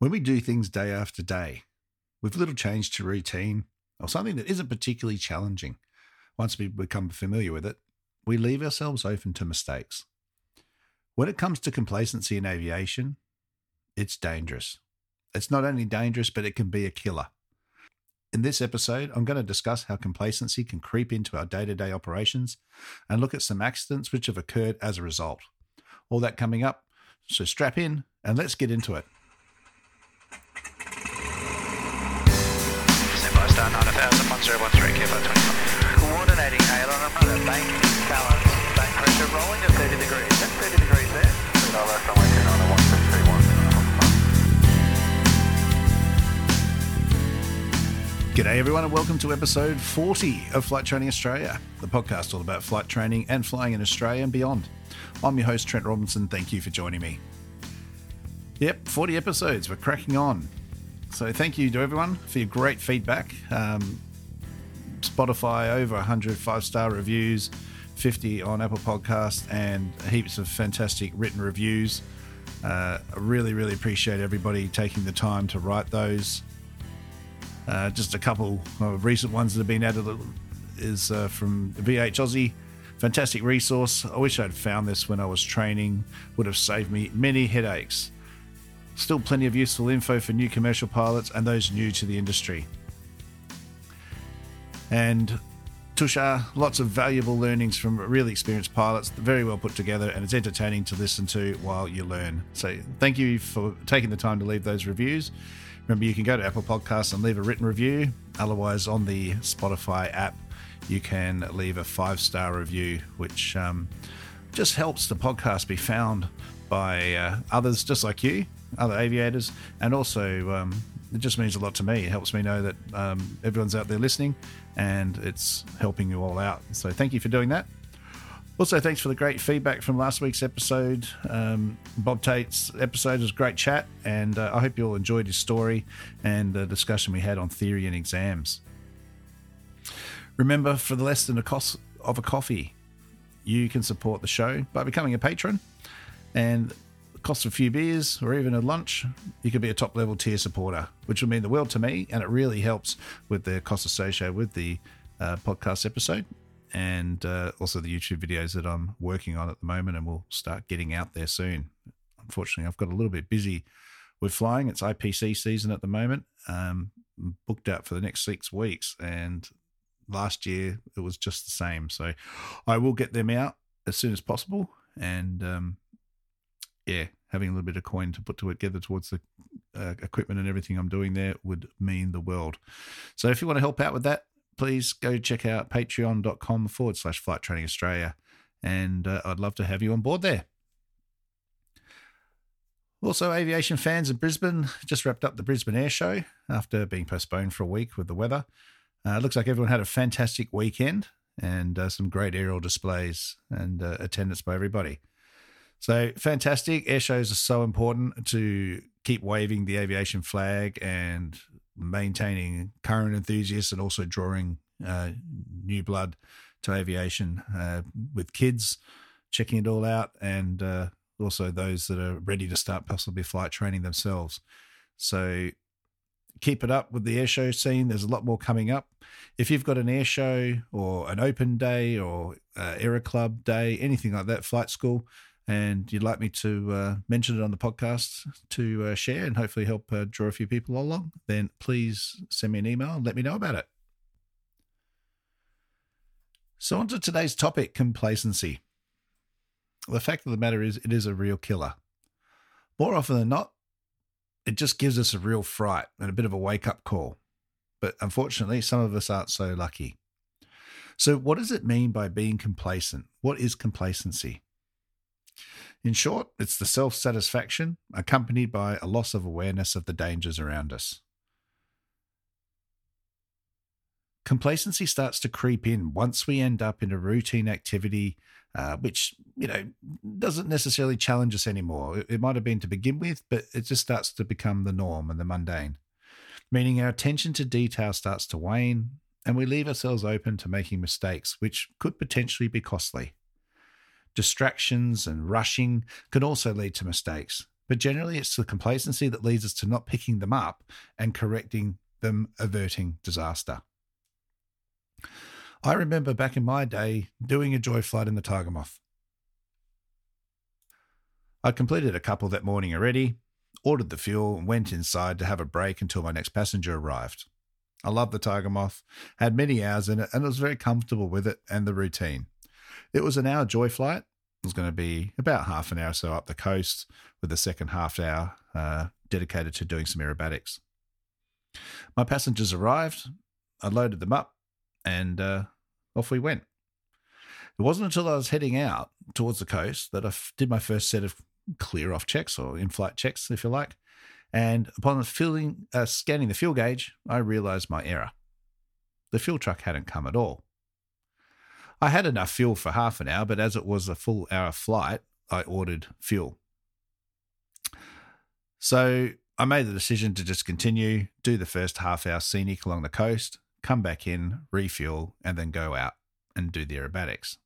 When we do things day after day, with little change to routine or something that isn't particularly challenging, once we become familiar with it, we leave ourselves open to mistakes. When it comes to complacency in aviation, it's dangerous. It's not only dangerous, but it can be a killer. In this episode, I'm going to discuss how complacency can creep into our day to day operations and look at some accidents which have occurred as a result. All that coming up, so strap in and let's get into it. 1013, Kilo 25. Coordinating aileron, on a bank balance, bank pressure rolling to 30 degrees. That's 30 degrees there. No, that's only 291. G'day, everyone, and welcome to episode 40 of Flight Training Australia, the podcast all about flight training and flying in Australia and beyond. I'm your host, Trent Robinson. Thank you for joining me. Yep, 40 episodes. We're cracking on. So, thank you to everyone for your great feedback. Um, Spotify, over 100 five star reviews, 50 on Apple Podcasts, and heaps of fantastic written reviews. Uh, I really, really appreciate everybody taking the time to write those. Uh, just a couple of recent ones that have been added is uh, from VH Aussie. Fantastic resource. I wish I'd found this when I was training, would have saved me many headaches. Still plenty of useful info for new commercial pilots and those new to the industry. And Tushar, lots of valuable learnings from really experienced pilots, very well put together, and it's entertaining to listen to while you learn. So, thank you for taking the time to leave those reviews. Remember, you can go to Apple Podcasts and leave a written review. Otherwise, on the Spotify app, you can leave a five star review, which um, just helps the podcast be found by uh, others just like you, other aviators, and also um, it just means a lot to me. It helps me know that um, everyone's out there listening and it's helping you all out. So thank you for doing that. Also, thanks for the great feedback from last week's episode. Um, Bob Tate's episode was great chat, and uh, I hope you all enjoyed his story and the discussion we had on theory and exams. Remember, for the less than the cost of a coffee, you can support the show by becoming a patron. And cost a few beers or even a lunch, you could be a top level tier supporter, which will mean the world to me. And it really helps with the cost associated with the uh, podcast episode and uh, also the YouTube videos that I'm working on at the moment and we'll start getting out there soon. Unfortunately, I've got a little bit busy with flying. It's IPC season at the moment. Um, booked out for the next six weeks, and last year it was just the same. So I will get them out as soon as possible, and um, yeah, having a little bit of coin to put together towards the uh, equipment and everything I'm doing there would mean the world. So if you want to help out with that, please go check out patreon.com forward slash flight training Australia. And uh, I'd love to have you on board there. Also, aviation fans in Brisbane just wrapped up the Brisbane Air Show after being postponed for a week with the weather. Uh, it looks like everyone had a fantastic weekend and uh, some great aerial displays and uh, attendance by everybody. So fantastic. Air shows are so important to keep waving the aviation flag and maintaining current enthusiasts and also drawing uh, new blood to aviation uh, with kids checking it all out and uh, also those that are ready to start possibly flight training themselves. So keep it up with the air show scene. There's a lot more coming up. If you've got an air show or an open day or uh, Aero Club day, anything like that, flight school, and you'd like me to uh, mention it on the podcast to uh, share and hopefully help uh, draw a few people along, then please send me an email and let me know about it. So, on to today's topic complacency. The fact of the matter is, it is a real killer. More often than not, it just gives us a real fright and a bit of a wake up call. But unfortunately, some of us aren't so lucky. So, what does it mean by being complacent? What is complacency? In short, it's the self satisfaction accompanied by a loss of awareness of the dangers around us. Complacency starts to creep in once we end up in a routine activity, uh, which you know doesn't necessarily challenge us anymore. It, it might have been to begin with, but it just starts to become the norm and the mundane. Meaning our attention to detail starts to wane, and we leave ourselves open to making mistakes, which could potentially be costly. Distractions and rushing can also lead to mistakes, but generally it's the complacency that leads us to not picking them up and correcting them, averting disaster. I remember back in my day doing a joy flight in the Tiger Moth. I completed a couple that morning already, ordered the fuel, and went inside to have a break until my next passenger arrived. I loved the Tiger Moth, had many hours in it, and was very comfortable with it and the routine. It was an hour joy flight. It was going to be about half an hour or so up the coast, with the second half hour uh, dedicated to doing some aerobatics. My passengers arrived. I loaded them up, and uh, off we went. It wasn't until I was heading out towards the coast that I f- did my first set of clear off checks or in flight checks, if you like. And upon filling, uh, scanning the fuel gauge, I realized my error. The fuel truck hadn't come at all. I had enough fuel for half an hour, but as it was a full hour flight, I ordered fuel. So I made the decision to just continue, do the first half hour scenic along the coast, come back in, refuel, and then go out and do the aerobatics.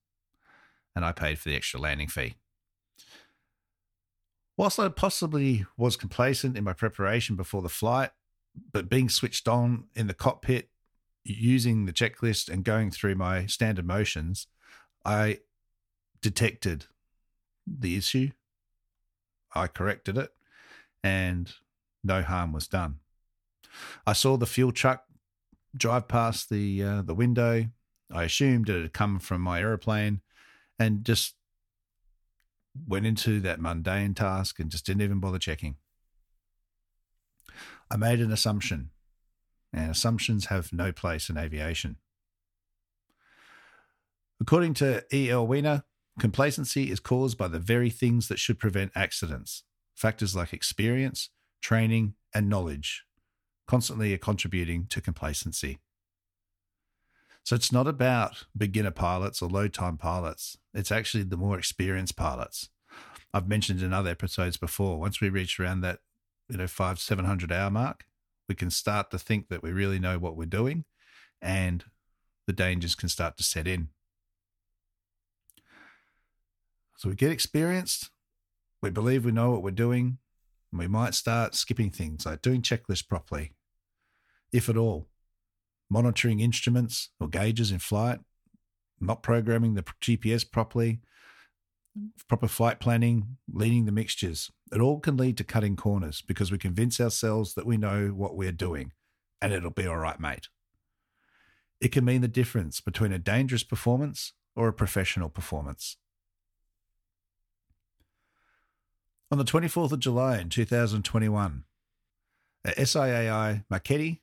And I paid for the extra landing fee. Whilst I possibly was complacent in my preparation before the flight, but being switched on in the cockpit, using the checklist and going through my standard motions, I detected the issue. I corrected it, and no harm was done. I saw the fuel truck drive past the uh, the window. I assumed it had come from my aeroplane, and just went into that mundane task and just didn't even bother checking. I made an assumption, and assumptions have no place in aviation. According to E.L. Wiener, complacency is caused by the very things that should prevent accidents. Factors like experience, training, and knowledge constantly are contributing to complacency. So it's not about beginner pilots or low time pilots. It's actually the more experienced pilots. I've mentioned in other episodes before, once we reach around that, you know, five, 700 hour mark, we can start to think that we really know what we're doing and the dangers can start to set in. So we get experienced, we believe we know what we're doing, and we might start skipping things like doing checklists properly, if at all monitoring instruments or gauges in flight, not programming the GPS properly, proper flight planning, leading the mixtures. It all can lead to cutting corners because we convince ourselves that we know what we're doing and it'll be all right, mate. It can mean the difference between a dangerous performance or a professional performance. On the 24th of July in 2021, a SIAI Marchetti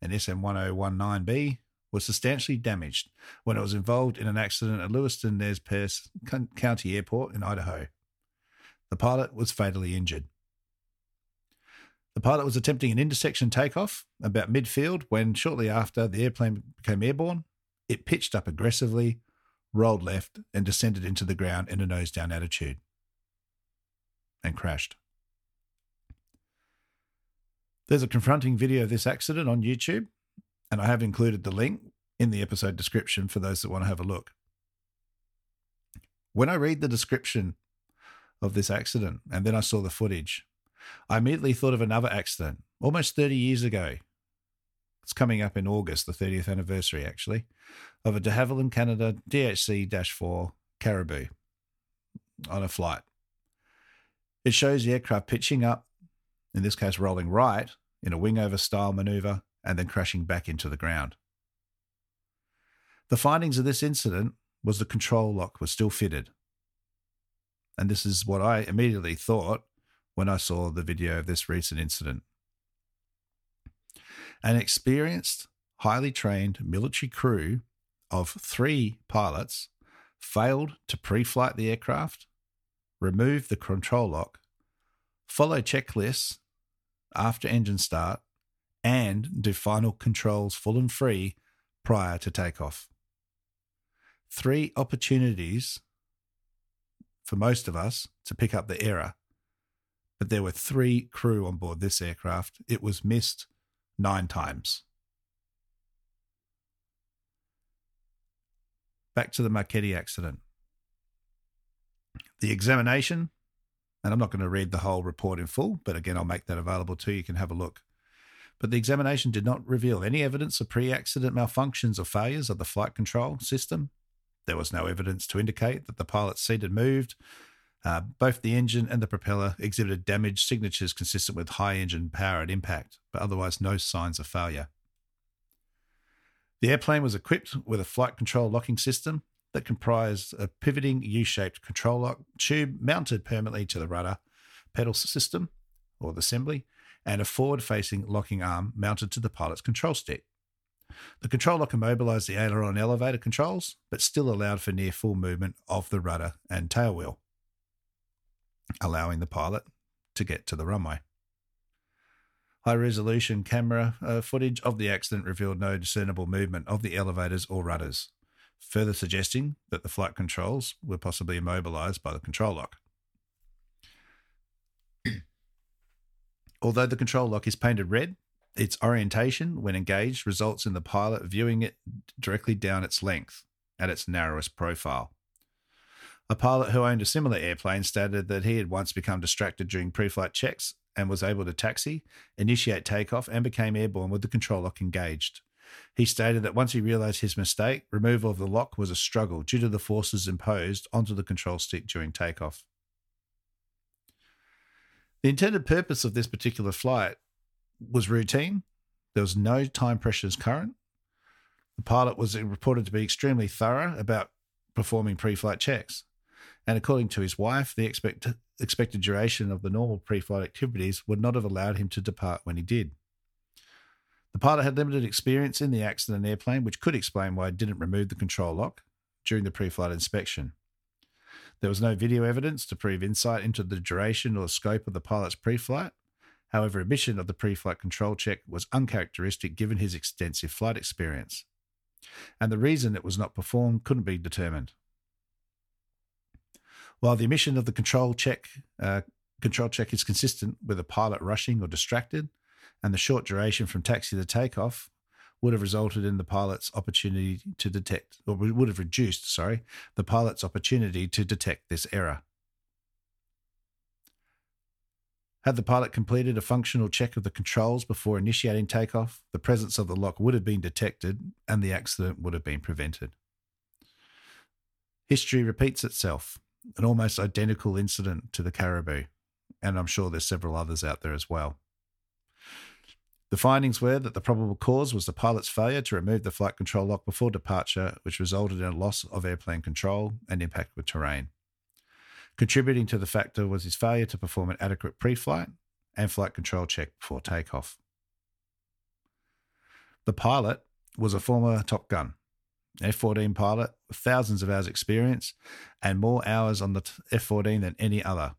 an SM1019B, was substantially damaged when it was involved in an accident at Lewiston Nez Perce County Airport in Idaho. The pilot was fatally injured. The pilot was attempting an intersection takeoff about midfield when, shortly after the airplane became airborne, it pitched up aggressively, rolled left, and descended into the ground in a nose down attitude and crashed. There's a confronting video of this accident on YouTube, and I have included the link in the episode description for those that want to have a look. When I read the description of this accident and then I saw the footage, I immediately thought of another accident almost 30 years ago. It's coming up in August, the 30th anniversary actually, of a de Havilland Canada DHC 4 Caribou on a flight. It shows the aircraft pitching up in this case rolling right in a wing over style maneuver and then crashing back into the ground. The findings of this incident was the control lock was still fitted. And this is what I immediately thought when I saw the video of this recent incident. An experienced, highly trained military crew of three pilots failed to pre flight the aircraft, remove the control lock, follow checklists after engine start, and do final controls full and free prior to takeoff. Three opportunities for most of us to pick up the error, but there were three crew on board this aircraft. It was missed nine times. Back to the Marchetti accident. The examination And I'm not going to read the whole report in full, but again, I'll make that available to you. You can have a look. But the examination did not reveal any evidence of pre accident malfunctions or failures of the flight control system. There was no evidence to indicate that the pilot's seat had moved. Uh, both the engine and the propeller exhibited damage signatures consistent with high engine power at impact, but otherwise no signs of failure. The airplane was equipped with a flight control locking system that comprised a pivoting U shaped control lock tube mounted permanently to the rudder pedal system or the assembly and a forward facing locking arm mounted to the pilot's control stick. The control lock immobilized the aileron elevator controls, but still allowed for near full movement of the rudder and tail wheel, allowing the pilot to get to the runway. High resolution camera uh, footage of the accident revealed no discernible movement of the elevators or rudders, further suggesting that the flight controls were possibly immobilized by the control lock. Although the control lock is painted red, its orientation, when engaged, results in the pilot viewing it directly down its length at its narrowest profile. A pilot who owned a similar airplane stated that he had once become distracted during pre flight checks and was able to taxi, initiate takeoff, and became airborne with the control lock engaged. He stated that once he realized his mistake, removal of the lock was a struggle due to the forces imposed onto the control stick during takeoff. The intended purpose of this particular flight was routine. There was no time pressures current. The pilot was reported to be extremely thorough about performing pre flight checks. And according to his wife, the expect, expected duration of the normal pre flight activities would not have allowed him to depart when he did. The pilot had limited experience in the accident airplane, which could explain why he didn't remove the control lock during the pre flight inspection. There was no video evidence to prove insight into the duration or scope of the pilot's pre flight, However, omission of the pre flight control check was uncharacteristic given his extensive flight experience. And the reason it was not performed couldn't be determined. While the omission of the control check, uh, control check is consistent with a pilot rushing or distracted, and the short duration from taxi to takeoff would have resulted in the pilot's opportunity to detect, or would have reduced, sorry, the pilot's opportunity to detect this error. Had the pilot completed a functional check of the controls before initiating takeoff, the presence of the lock would have been detected and the accident would have been prevented. History repeats itself, an almost identical incident to the Caribou, and I'm sure there's several others out there as well. The findings were that the probable cause was the pilot's failure to remove the flight control lock before departure, which resulted in a loss of airplane control and impact with terrain. Contributing to the factor was his failure to perform an adequate pre flight and flight control check before takeoff. The pilot was a former Top Gun, F 14 pilot with thousands of hours' experience and more hours on the F 14 than any other.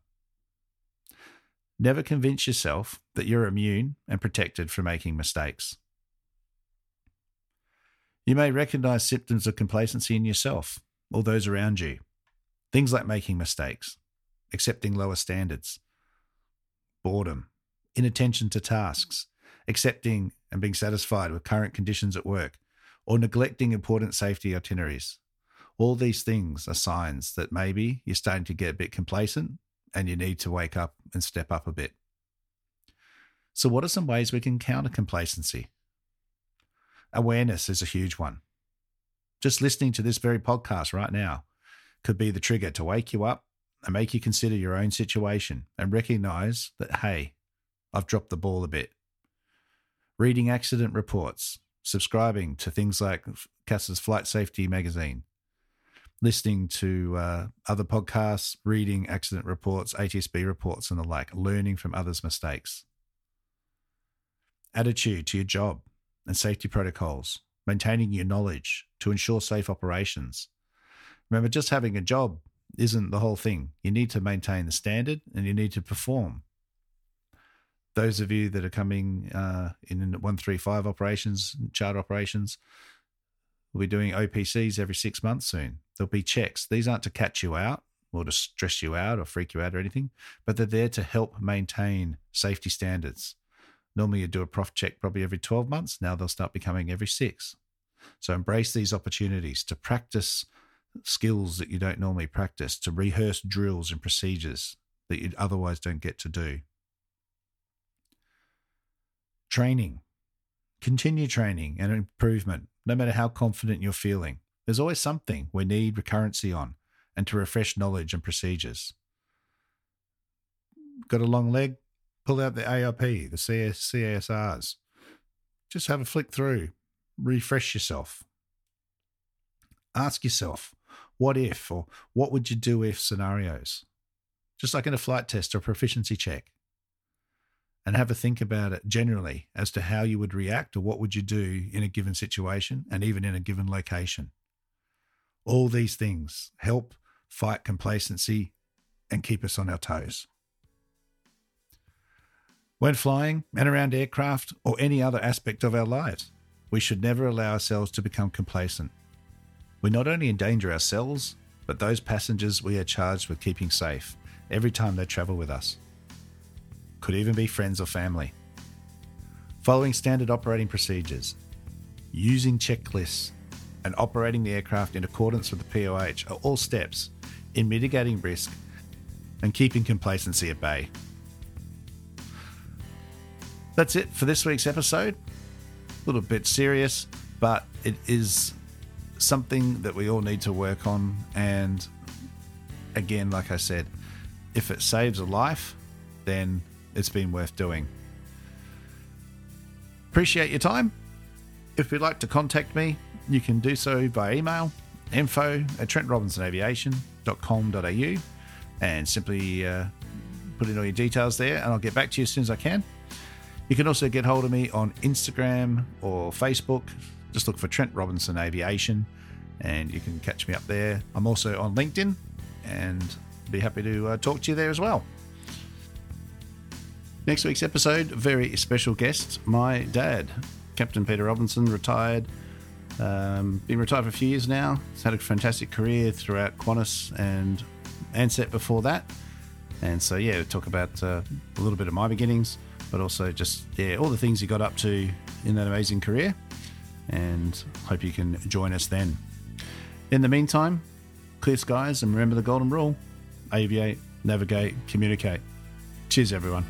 Never convince yourself that you're immune and protected from making mistakes. You may recognize symptoms of complacency in yourself or those around you. Things like making mistakes, accepting lower standards, boredom, inattention to tasks, accepting and being satisfied with current conditions at work, or neglecting important safety itineraries. All these things are signs that maybe you're starting to get a bit complacent and you need to wake up and step up a bit. So, what are some ways we can counter complacency? Awareness is a huge one. Just listening to this very podcast right now could be the trigger to wake you up and make you consider your own situation and recognize that, hey, I've dropped the ball a bit. Reading accident reports, subscribing to things like CASA's Flight Safety magazine, listening to uh, other podcasts, reading accident reports, ATSB reports, and the like, learning from others' mistakes. Attitude to your job and safety protocols, maintaining your knowledge to ensure safe operations, Remember, just having a job isn't the whole thing. You need to maintain the standard and you need to perform. Those of you that are coming uh, in 135 operations, charter operations, we'll be doing OPCs every six months soon. There'll be checks. These aren't to catch you out or to stress you out or freak you out or anything, but they're there to help maintain safety standards. Normally, you do a prof check probably every 12 months. Now they'll start becoming every six. So embrace these opportunities to practice skills that you don't normally practice, to rehearse drills and procedures that you otherwise don't get to do. Training. Continue training and improvement, no matter how confident you're feeling. There's always something we need recurrency on and to refresh knowledge and procedures. Got a long leg? Pull out the ARP, the CS, CASRs. Just have a flick through, refresh yourself. Ask yourself, what if or what would you do if scenarios? Just like in a flight test or proficiency check. And have a think about it generally as to how you would react or what would you do in a given situation and even in a given location. All these things help fight complacency and keep us on our toes. When flying and around aircraft or any other aspect of our lives, we should never allow ourselves to become complacent. We not only endanger ourselves, but those passengers we are charged with keeping safe every time they travel with us. Could even be friends or family. Following standard operating procedures, using checklists, and operating the aircraft in accordance with the POH are all steps in mitigating risk and keeping complacency at bay. That's it for this week's episode. A little bit serious, but it is something that we all need to work on. And again, like I said, if it saves a life, then it's been worth doing. Appreciate your time. If you'd like to contact me, you can do so by email info at trentrobinsonaviation.com.au and simply uh, put in all your details there and I'll get back to you as soon as I can. You can also get hold of me on Instagram or Facebook. Just look for Trent Robinson Aviation and you can catch me up there. I'm also on LinkedIn and be happy to uh, talk to you there as well. Next week's episode, very special guest, my dad, Captain Peter Robinson, retired. Um, been retired for a few years now. He's had a fantastic career throughout Qantas and Ansett before that. And so, yeah, we'll talk about uh, a little bit of my beginnings, but also just, yeah, all the things he got up to in that amazing career. And hope you can join us then. In the meantime, clear skies and remember the golden rule aviate, navigate, communicate. Cheers, everyone.